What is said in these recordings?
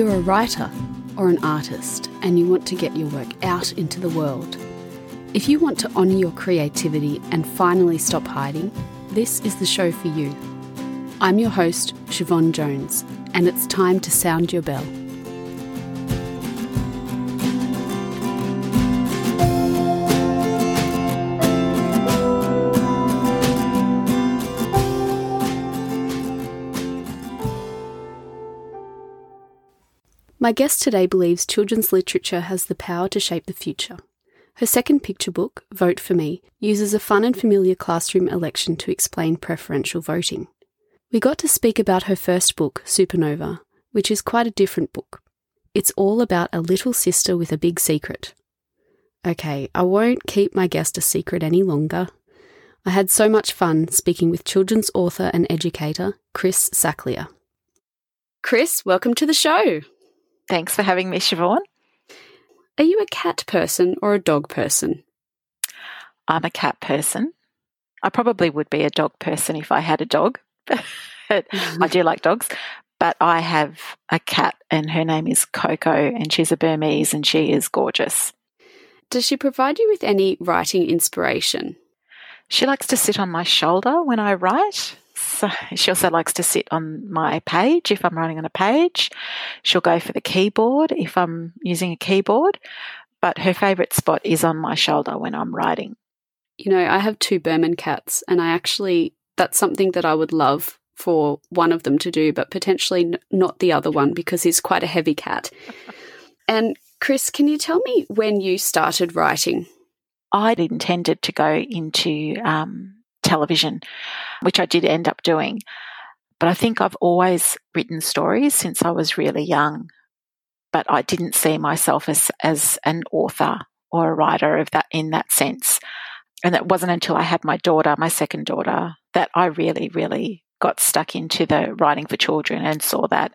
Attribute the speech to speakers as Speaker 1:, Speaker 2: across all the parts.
Speaker 1: You're a writer or an artist and you want to get your work out into the world. If you want to honour your creativity and finally stop hiding, this is the show for you. I'm your host, Siobhan Jones, and it's time to sound your bell. My guest today believes children's literature has the power to shape the future. Her second picture book, Vote for Me, uses a fun and familiar classroom election to explain preferential voting. We got to speak about her first book, Supernova, which is quite a different book. It's all about a little sister with a big secret. Okay, I won't keep my guest a secret any longer. I had so much fun speaking with children's author and educator, Krys Saclier. Krys, welcome to the show.
Speaker 2: Thanks for having me, Siobhan.
Speaker 1: Are you a cat person or a dog person?
Speaker 2: I'm a cat person. I probably would be a dog person if I had a dog. I do like dogs, but I have a cat and her name is Coco and she's a Burmese and she is gorgeous.
Speaker 1: Does she provide you with any writing inspiration?
Speaker 2: She likes to sit on my shoulder when I write. She also likes to sit on my page if I'm writing on a page. She'll go for the keyboard if I'm using a keyboard, but her favourite spot is on my shoulder when I'm writing.
Speaker 1: You know, I have two Burman cats, and I actually, that's something that I would love for one of them to do, but potentially n- not the other one because he's quite a heavy cat. and Krys, can you tell me when you started writing?
Speaker 2: I'd intended to go into um, television, which I did end up doing. But I think I've always written stories since I was really young. But I didn't see myself as, as an author or a writer of that in that sense. And it wasn't until I had my daughter, my second daughter, that I really, really got stuck into the writing for children and saw that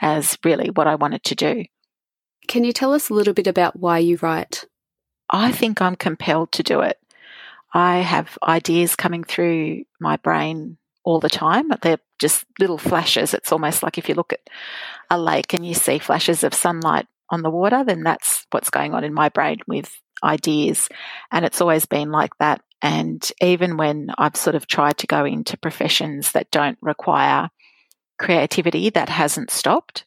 Speaker 2: as really what I wanted to do.
Speaker 1: Can you tell us a little bit about why you write?
Speaker 2: I think I'm compelled to do it. I have ideas coming through my brain all the time. They're just little flashes. It's almost like if you look at a lake and you see flashes of sunlight on the water, then that's what's going on in my brain with ideas. And it's always been like that. And even when I've sort of tried to go into professions that don't require creativity, that hasn't stopped.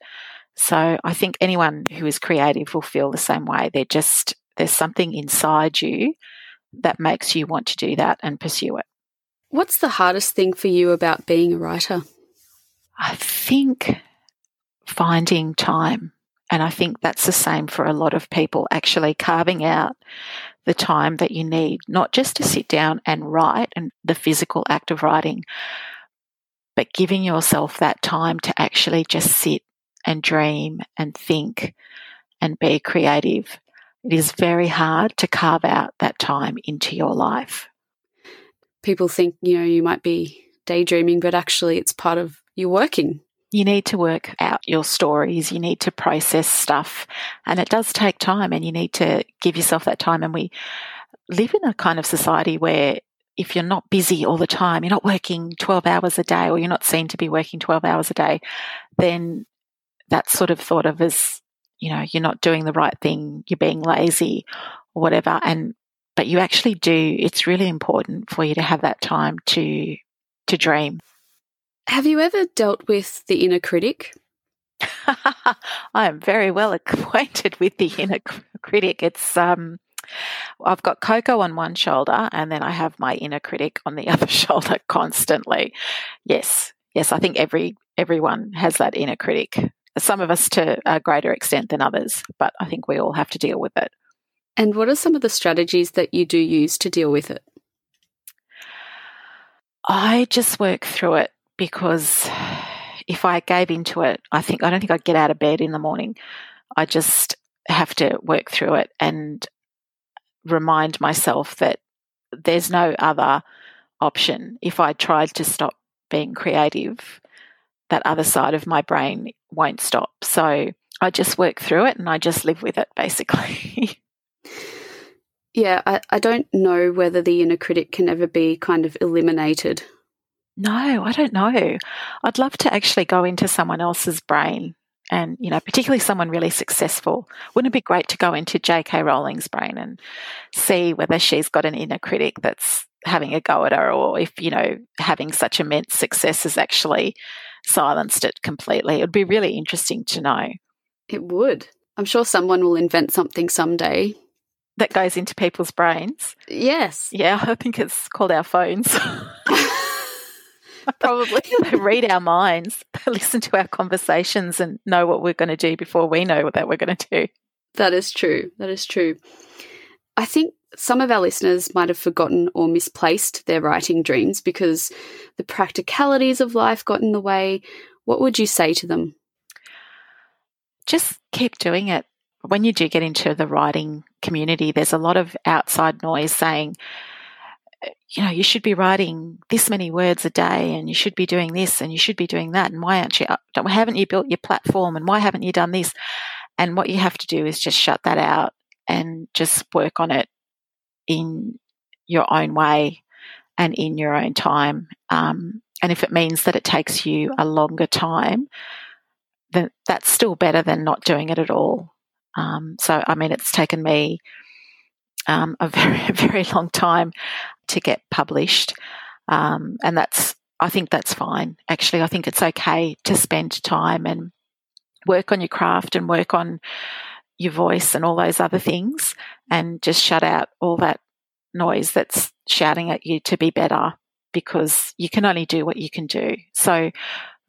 Speaker 2: So I think anyone who is creative will feel the same way. They're just, there's something inside you that makes you want to do that and pursue it.
Speaker 1: What's the hardest thing for you about being a writer?
Speaker 2: I think finding time. And I think that's the same for a lot of people, actually carving out the time that you need, not just to sit down and write and the physical act of writing, but giving yourself that time to actually just sit and dream and think and be creative it is very hard to carve out that time into your life.
Speaker 1: People think, you know, you might be daydreaming, but actually it's part of your working.
Speaker 2: You need to work out your stories, you need to process stuff, and it does take time, and you need to give yourself that time. And we live in a kind of society where if you're not busy all the time, you're not working 12 hours a day, or you're not seen to be working 12 hours a day, then that's sort of thought of as you know, you're not doing the right thing, you're being lazy or whatever. And, but you actually do, it's really important for you to have that time to, to dream.
Speaker 1: Have you ever dealt with the inner critic?
Speaker 2: I am very well acquainted with the inner critic. It's, um, I've got Coco on one shoulder and then I have my inner critic on the other shoulder constantly. Yes. Yes. I think every, everyone has that inner critic some of us to a greater extent than others, but I think we all have to deal with it.
Speaker 1: And what are some of the strategies that you do use to deal with it?
Speaker 2: I just work through it because if I gave into it, I think I don't think I'd get out of bed in the morning. I just have to work through it and remind myself that there's no other option. If I tried to stop being creative, that other side of my brain won't stop. So I just work through it and I just live with it basically.
Speaker 1: yeah, I, I don't know whether the inner critic can ever be kind of eliminated.
Speaker 2: No, I don't know. I'd love to actually go into someone else's brain And, you know, particularly someone really successful, wouldn't it be great to go into J.K. Rowling's brain and see whether she's got an inner critic that's having a go at her or if, you know, having such immense success has actually silenced it completely? It would be really interesting to know.
Speaker 1: It would. I'm sure someone will invent something someday
Speaker 2: that goes into people's brains.
Speaker 1: Yes.
Speaker 2: Yeah, I think it's called our phones.
Speaker 1: Probably.
Speaker 2: they read our minds, they listen to our conversations and know what we're going to do before we know what that we're going to do.
Speaker 1: That is true. That is true. I think some of our listeners might have forgotten or misplaced their writing dreams because the practicalities of life got in the way. What would you say to them?
Speaker 2: Just keep doing it. When you do get into the writing community, there's a lot of outside noise saying, you know, you should be writing this many words a day and you should be doing this and you should be doing that. And why aren't you, haven't you built your platform and why haven't you done this? And what you have to do is just shut that out and just work on it in your own way and in your own time. Um, and if it means that it takes you a longer time, then that's still better than not doing it at all. Um, so, I mean, it's taken me um, a very, very long time to get published. Um, and that's, I think that's fine. Actually, I think it's okay to spend time and work on your craft and work on your voice and all those other things and just shut out all that noise that's shouting at you to be better because you can only do what you can do. So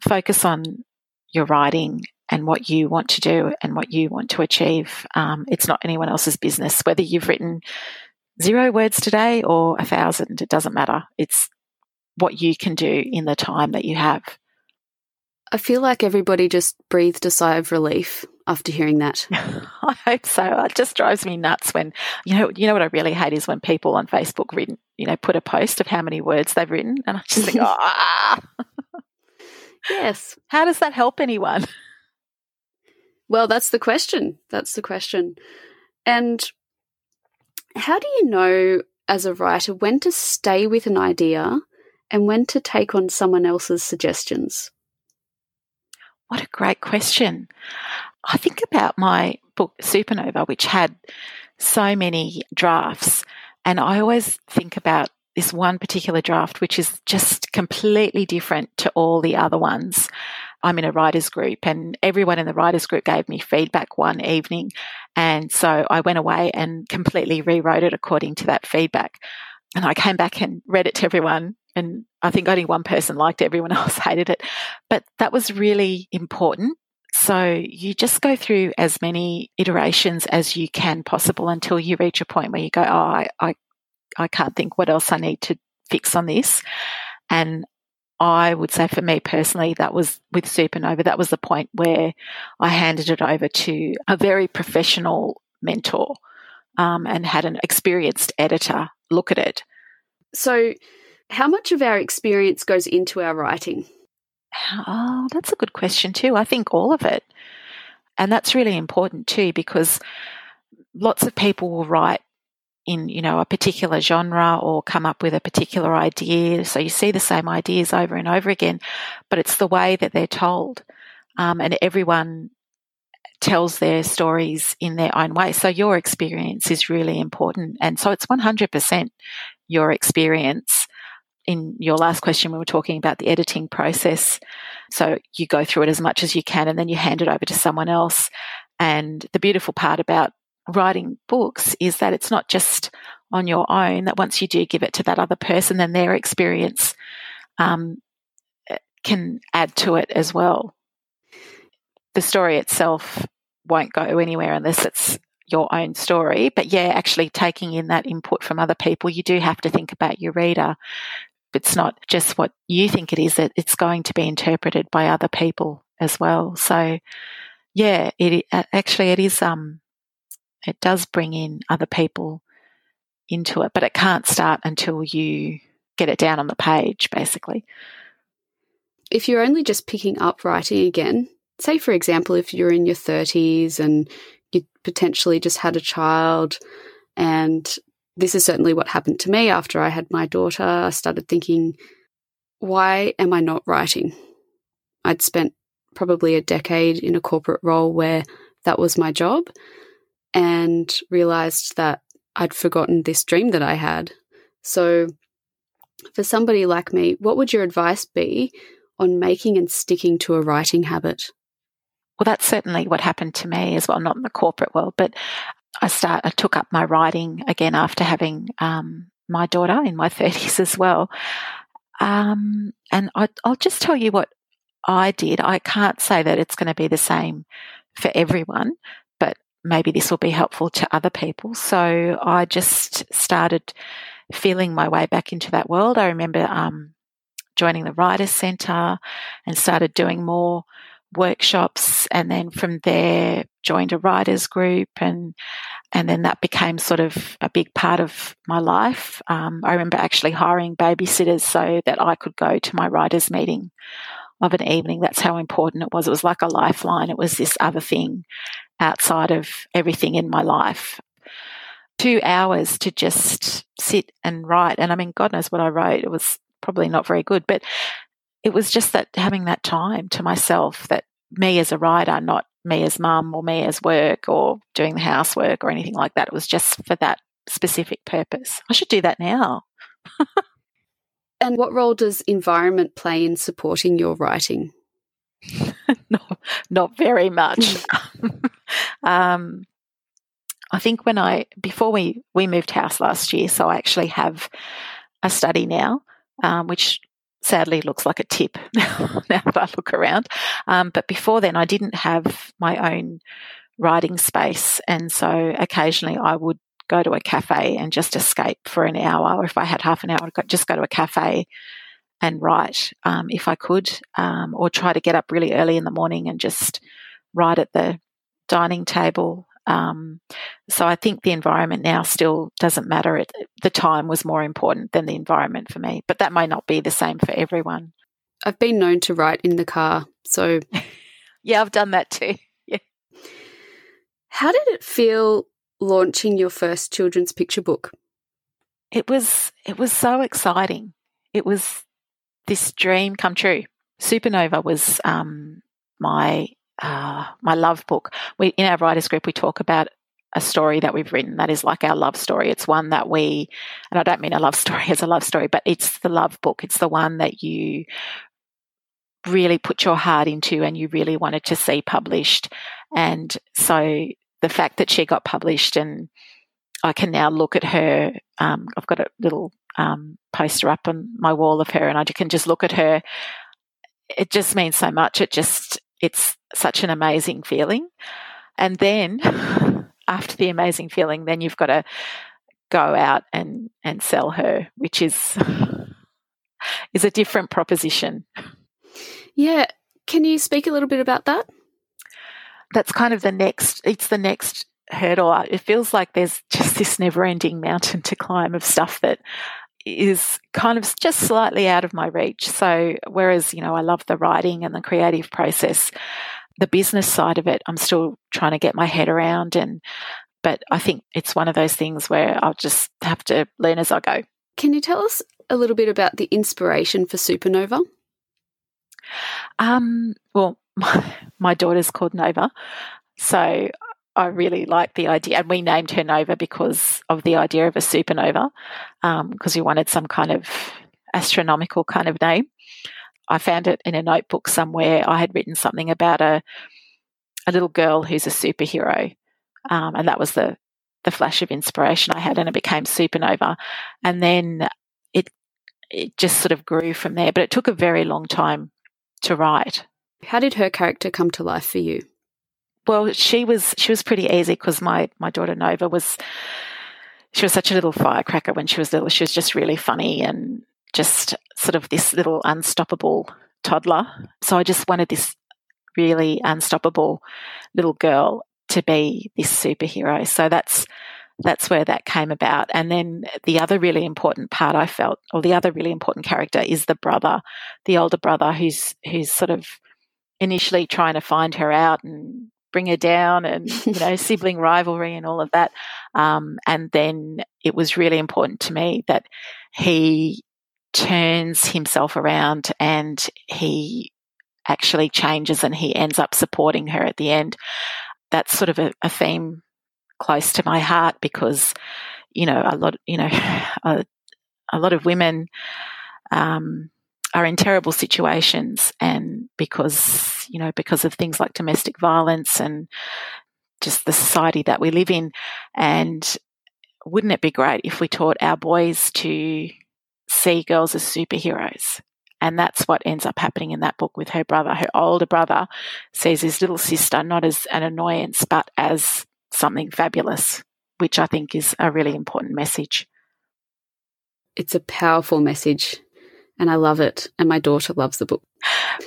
Speaker 2: focus on your writing and what you want to do and what you want to achieve. Um, it's not anyone else's business. Whether you've written zero words today or a thousand, it doesn't matter. It's what you can do in the time that you have.
Speaker 1: I feel like everybody just breathed a sigh of relief after hearing that.
Speaker 2: I hope so. It just drives me nuts when you know you know what I really hate is when people on Facebook written you know put a post of how many words they've written, and I just think, ah.
Speaker 1: yes.
Speaker 2: How does that help anyone?
Speaker 1: Well, that's the question. That's the question. And how do you know as a writer when to stay with an idea and when to take on someone else's suggestions?
Speaker 2: What a great question. I think about my book Supernova, which had so many drafts, and I always think about this one particular draft, which is just completely different to all the other ones. I'm in a writers group and everyone in the writers group gave me feedback one evening. And so I went away and completely rewrote it according to that feedback. And I came back and read it to everyone. And I think only one person liked it, everyone else hated it. But that was really important. So you just go through as many iterations as you can possible until you reach a point where you go, oh, I, I, I can't think what else I need to fix on this. And I would say for me personally, that was with Supernova, that was the point where I handed it over to a very professional mentor um, and had an experienced editor look at it.
Speaker 1: So, how much of our experience goes into our writing?
Speaker 2: Oh, that's a good question, too. I think all of it. And that's really important, too, because lots of people will write in you know a particular genre or come up with a particular idea so you see the same ideas over and over again but it's the way that they're told um, and everyone tells their stories in their own way so your experience is really important and so it's 100% your experience in your last question we were talking about the editing process so you go through it as much as you can and then you hand it over to someone else and the beautiful part about writing books is that it's not just on your own, that once you do give it to that other person, then their experience um, can add to it as well. The story itself won't go anywhere unless it's your own story. But yeah, actually taking in that input from other people, you do have to think about your reader. It's not just what you think it is, it's going to be interpreted by other people as well. So yeah, it actually it is um it does bring in other people into it, but it can't start until you get it down on the page, basically.
Speaker 1: If you're only just picking up writing again, say, for example, if you're in your 30s and you potentially just had a child, and this is certainly what happened to me after I had my daughter, I started thinking, why am I not writing? I'd spent probably a decade in a corporate role where that was my job and realized that I'd forgotten this dream that I had. So, for somebody like me, what would your advice be on making and sticking to a writing habit?
Speaker 2: Well, that's certainly what happened to me as well, not in the corporate world, but I start I took up my writing again after having um, my daughter in my 30s as well. Um, and I, I'll just tell you what I did. I can't say that it's going to be the same for everyone, but maybe this will be helpful to other people. So I just started feeling my way back into that world. I remember um, joining the Writers Centre and started doing more workshops and then from there joined a writers group and and then that became sort of a big part of my life. Um, I remember actually hiring babysitters so that I could go to my writers meeting of an evening. That's how important it was. It was like a lifeline. It was this other thing outside of everything in my life. Two hours to just sit and write. And I mean, God knows what I wrote. It was probably not very good, but it was just that having that time to myself that me as a writer, not me as mum or me as work or doing the housework or anything like that. It was just for that specific purpose. I should do that now.
Speaker 1: and what role does environment play in supporting your writing?
Speaker 2: not, not very much. um, I think when I before we we moved house last year, so I actually have a study now, um, which sadly looks like a tip now, that I look around. Um, but before then, I didn't have my own writing space. And so occasionally I would go to a cafe and just escape for an hour. Or if I had half an hour, I'd just go to a cafe and write um, if I could, um, or try to get up really early in the morning and just write at the dining table um, so I think the environment now still doesn't matter. It, the time was more important than the environment for me, but that may not be the same for everyone.
Speaker 1: I've been known to write in the car, so
Speaker 2: yeah, I've done that too. Yeah.
Speaker 1: How did it feel launching your first children's picture book?
Speaker 2: It was it was so exciting. It was this dream come true. Supernova was um, my uh, my love book. We in our writers group we talk about a story that we've written that is like our love story. It's one that we, and I don't mean a love story as a love story, but it's the love book. It's the one that you really put your heart into and you really wanted to see published. And so the fact that she got published and I can now look at her, um, I've got a little um, poster up on my wall of her and I can just look at her. It just means so much. It just, it's such an amazing feeling. And then after the amazing feeling, then you've got to go out and, and sell her, which is is a different proposition.
Speaker 1: Yeah. Can you speak a little bit about that?
Speaker 2: That's kind of the next it's the next hurdle. It feels like there's just this never ending mountain to climb of stuff that is kind of just slightly out of my reach. So, whereas, you know, I love the writing and the creative process, the business side of it, I'm still trying to get my head around. And, but I think it's one of those things where I'll just have to learn as I go.
Speaker 1: Can you tell us a little bit about the inspiration for Supernova?
Speaker 2: Um, well, my, my daughter's called Nova. So I really like the idea, and we named her Nova because of the idea of a supernova, because um, we wanted some kind of astronomical kind of name. I found it in a notebook somewhere. I had written something about a a little girl who's a superhero, um, and that was the the flash of inspiration I had, and it became supernova. And then it it just sort of grew from there. But it took a very long time to write.
Speaker 1: How did her character come to life for you?
Speaker 2: Well, she was she was pretty easy because my my daughter Nova was she was such a little firecracker when she was little. She was just really funny and just sort of this little unstoppable toddler. So I just wanted this really unstoppable little girl to be this superhero. So that's that's where that came about. And then the other really important part I felt, or the other really important character is the brother, the older brother who's who's sort of initially trying to find her out and bring her down and you know sibling rivalry and all of that um, and then it was really important to me that he turns himself around and he actually changes and he ends up supporting her at the end. That's sort of a, a theme close to my heart because, you know, a lot, you know, a, a lot of women um, are in terrible situations, and because you know, because of things like domestic violence and just the society that we live in, and wouldn't it be great if we taught our boys to see girls as superheroes? And that's what ends up happening in that book with her brother. Her older brother sees his little sister not as an annoyance, but as something fabulous, which I think is a really important message.
Speaker 1: It's a powerful message, and I love it. And my daughter loves the book.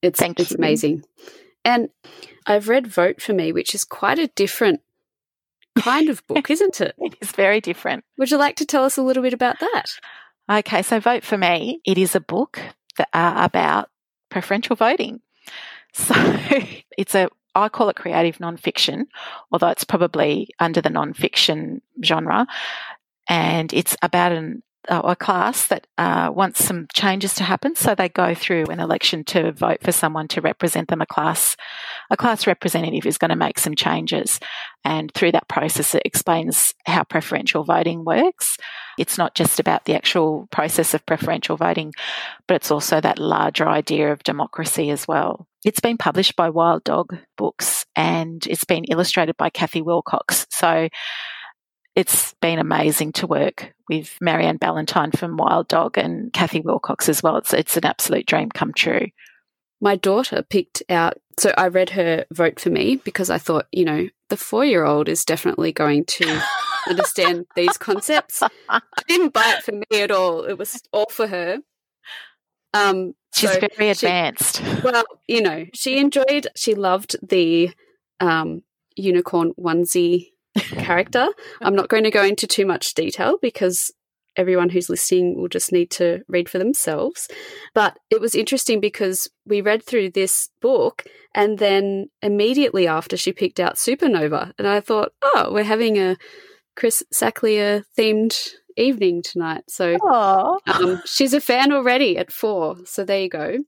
Speaker 1: It's
Speaker 2: Thank
Speaker 1: it's
Speaker 2: you.
Speaker 1: amazing. And I've read Vote for Me, which is quite a different kind of book, isn't it?
Speaker 2: It is very different.
Speaker 1: Would you like to tell us a little bit about that?
Speaker 2: Okay, so Vote for Me, it is a book that, uh, about preferential voting. So it's a, I call it creative nonfiction, although it's probably under the nonfiction genre. And it's about an, uh, a class that uh, wants some changes to happen. So they go through an election to vote for someone to represent them. A class, a class representative is going to make some changes. And through that process, it explains how preferential voting works. It's not just about the actual process of preferential voting, but it's also that larger idea of democracy as well. It's been published by Wild Dog Books and it's been illustrated by Cathy Wilcox. So it's been amazing to work with Marianne Ballantyne from Wild Dog and Cathy Wilcox as well. It's, it's an absolute dream come true.
Speaker 1: My daughter picked out, so I read her Vote for Me because I thought, you know, the four year old is definitely going to understand these concepts. I didn't buy it for me at all. It was all for her. Um,
Speaker 2: She's
Speaker 1: so
Speaker 2: very
Speaker 1: she-
Speaker 2: advanced.
Speaker 1: well, you know, she enjoyed, she loved the um, unicorn onesie character. I'm not going to go into too much detail because everyone who's listening will just need to read for themselves. But it was interesting because we read through this book and then immediately after she picked out Supernova. And I thought, oh, we're having a Krys Saclier themed evening tonight. So um, she's a fan already at four. So there you go.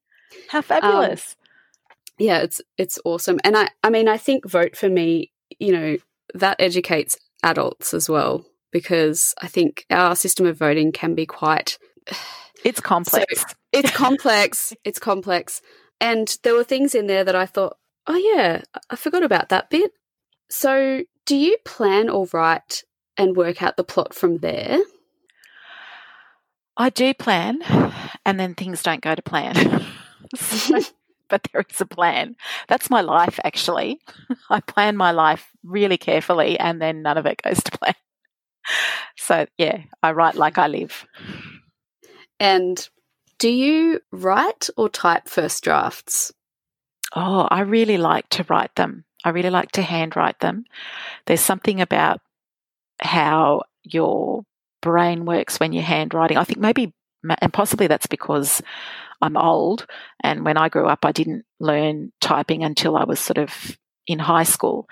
Speaker 2: how fabulous.
Speaker 1: Yeah, it's it's awesome. And I I mean I think vote for me, you know, that educates adults as well because I think our system of voting can be quite
Speaker 2: it's complex.
Speaker 1: it's complex, it's complex. And there were things in there that I thought, "Oh yeah, I forgot about that bit." So, do you plan or write and work out the plot from there?
Speaker 2: I do plan, and then things don't go to plan. So- but there is a plan. That's my life, actually. I plan my life really carefully, and then none of it goes to plan. So, yeah, I write like I live.
Speaker 1: And do you write or type first drafts?
Speaker 2: Oh, I really like to write them. I really like to handwrite them. There's something about how your brain works when you're handwriting. I think maybe, and possibly that's because I'm old. And when I grew up, I didn't learn typing until I was sort of in high school.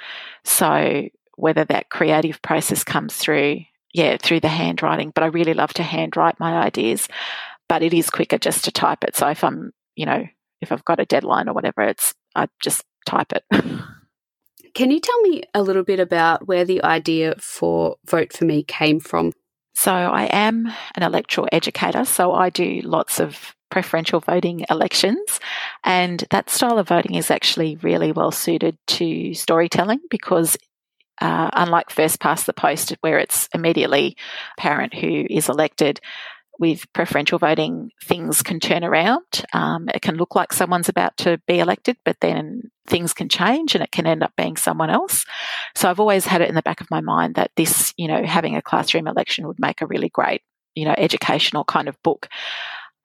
Speaker 2: So whether that creative process comes through, yeah, through the handwriting, but I really love to handwrite my ideas. But it is quicker just to type it. So if I'm, you know, if I've got a deadline or whatever, it's I just type it.
Speaker 1: Can you tell me a little bit about where the idea for Vote for Me came from?
Speaker 2: So I am an electoral educator, so I do lots of preferential voting elections, and that style of voting is actually really well suited to storytelling because. Uh, unlike first past the post, where it's immediately apparent who is elected, with preferential voting, things can turn around. Um, it can look like someone's about to be elected, but then things can change and it can end up being someone else. So I've always had it in the back of my mind that this, you know, having a classroom election would make a really great, you know, educational kind of book.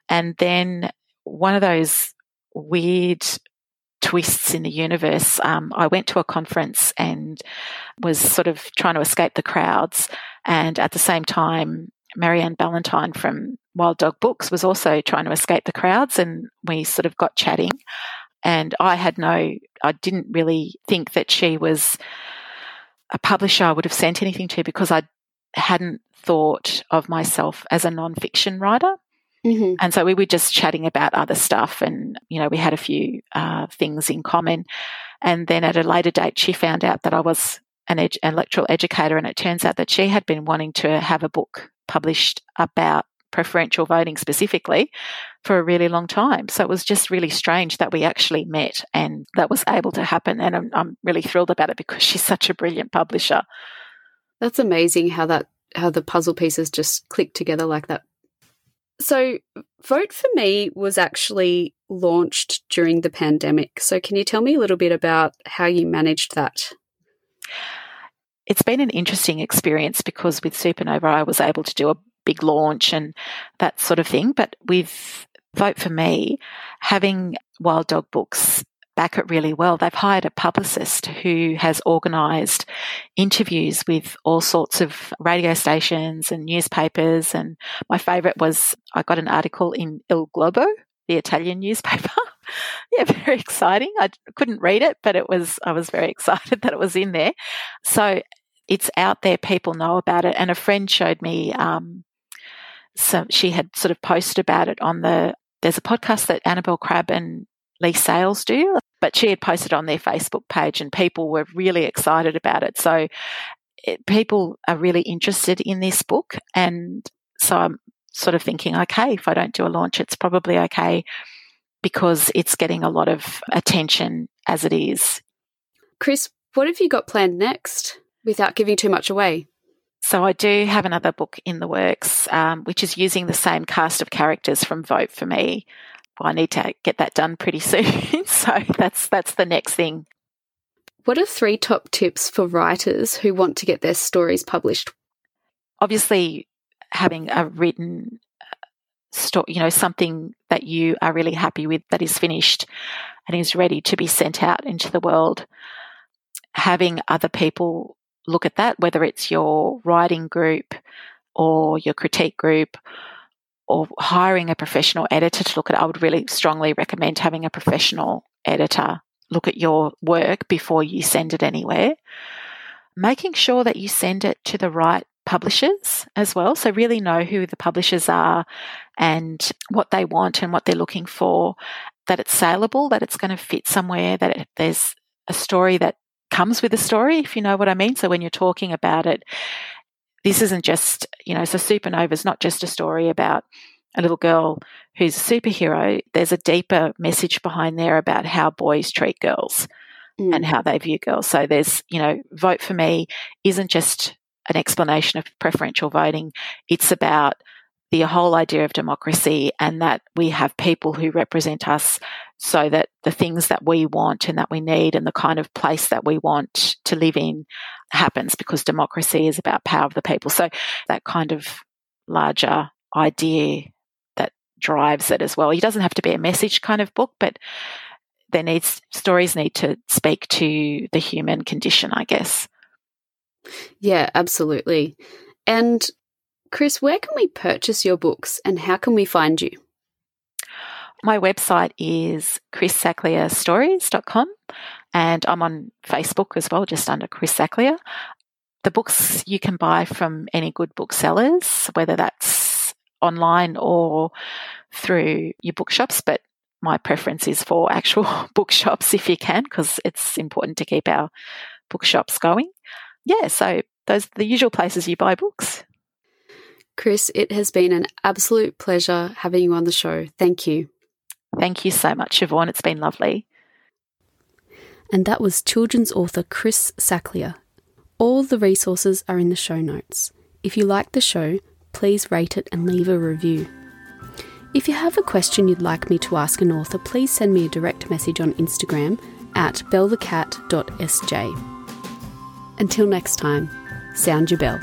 Speaker 2: And then one of those weird twists in the universe, um, I went to a conference and was sort of trying to escape the crowds. And at the same time, Marianne Ballantyne from Wild Dog Books was also trying to escape the crowds, and we sort of got chatting. And I had no, I didn't really think that she was a publisher I would have sent anything to because I hadn't thought of myself as a non-fiction writer. Mm-hmm. And so we were just chatting about other stuff, and you know, we had a few uh, things in common. And then at a later date, she found out that I was an, ed- an electoral educator, and it turns out that she had been wanting to have a book published about preferential voting specifically for a really long time. So it was just really strange that we actually met and that was able to happen. And I'm, I'm really thrilled about it because she's such a brilliant publisher.
Speaker 1: That's amazing how that how the puzzle pieces just click together like that. So, Vote for Me was actually launched during the pandemic. So, can you tell me a little bit about how you managed that?
Speaker 2: It's been an interesting experience because with Supernova, I was able to do a big launch and that sort of thing. But with Vote for Me, having Wild Dog Books back it really well. They've hired a publicist who has organised interviews with all sorts of radio stations and newspapers. And my favourite was I got an article in Il Globo, the Italian newspaper. yeah, very exciting. I couldn't read it, but it was I was very excited that it was in there. So it's out there. People know about it. And a friend showed me. Um, she had sort of posted about it on the. There's a podcast that Annabel Crabb and Leigh Sales do. But she had posted on their Facebook page, and people were really excited about it. So it, people are really interested in this book, and so I'm sort of thinking, okay, if I don't do a launch, it's probably okay because it's getting a lot of attention as it is.
Speaker 1: Krys, what have you got planned next without giving too much away?
Speaker 2: So I do have another book in the works, um, which is using the same cast of characters from Vote for Me well, I need to get that done pretty soon. so that's that's the next thing.
Speaker 1: What are three top tips for writers who want to get their stories published?
Speaker 2: Obviously, having a written story, you know, something that you are really happy with that is finished and is ready to be sent out into the world. Having other people look at that, whether it's your writing group or your critique group or hiring a professional editor to look at I would really strongly recommend having a professional editor look at your work before you send it anywhere. Making sure that you send it to the right publishers as well. So, really know who the publishers are and what they want and what they're looking for, that it's saleable, that it's going to fit somewhere, that it, there's a story that comes with a story, if you know what I mean. So, when you're talking about it, this isn't just, you know, so Supernova is not just a story about a little girl who's a superhero. There's a deeper message behind there about how boys treat girls mm. and how they view girls. So there's, you know, vote for me isn't just an explanation of preferential voting. It's about the whole idea of democracy and that we have people who represent us so that the things that we want and that we need and the kind of place that we want to live in happens because democracy is about power of the people. So that kind of larger idea that drives it as well. It doesn't have to be a message kind of book, but there needs stories need to speak to the human condition, I guess.
Speaker 1: Yeah, absolutely. And Krys, where can we purchase your books and how can we find you?
Speaker 2: My website is chrissacklierstories.com and I'm on Facebook as well, just under Krys Saclier. The books you can buy from any good booksellers, whether that's online or through your bookshops, but my preference is for actual bookshops if you can, because it's important to keep our bookshops going. Yeah, so those are the usual places you buy books.
Speaker 1: Krys, it has been an absolute pleasure having you on the show. Thank you.
Speaker 2: Thank you so much, Siobhan. It's been lovely.
Speaker 1: And that was children's author Krys Saclier. All the resources are in the show notes. If you like the show, please rate it and leave a review. If you have a question you'd like me to ask an author, please send me a direct message on Instagram at belthecat.sj. Until next time, sound your bell.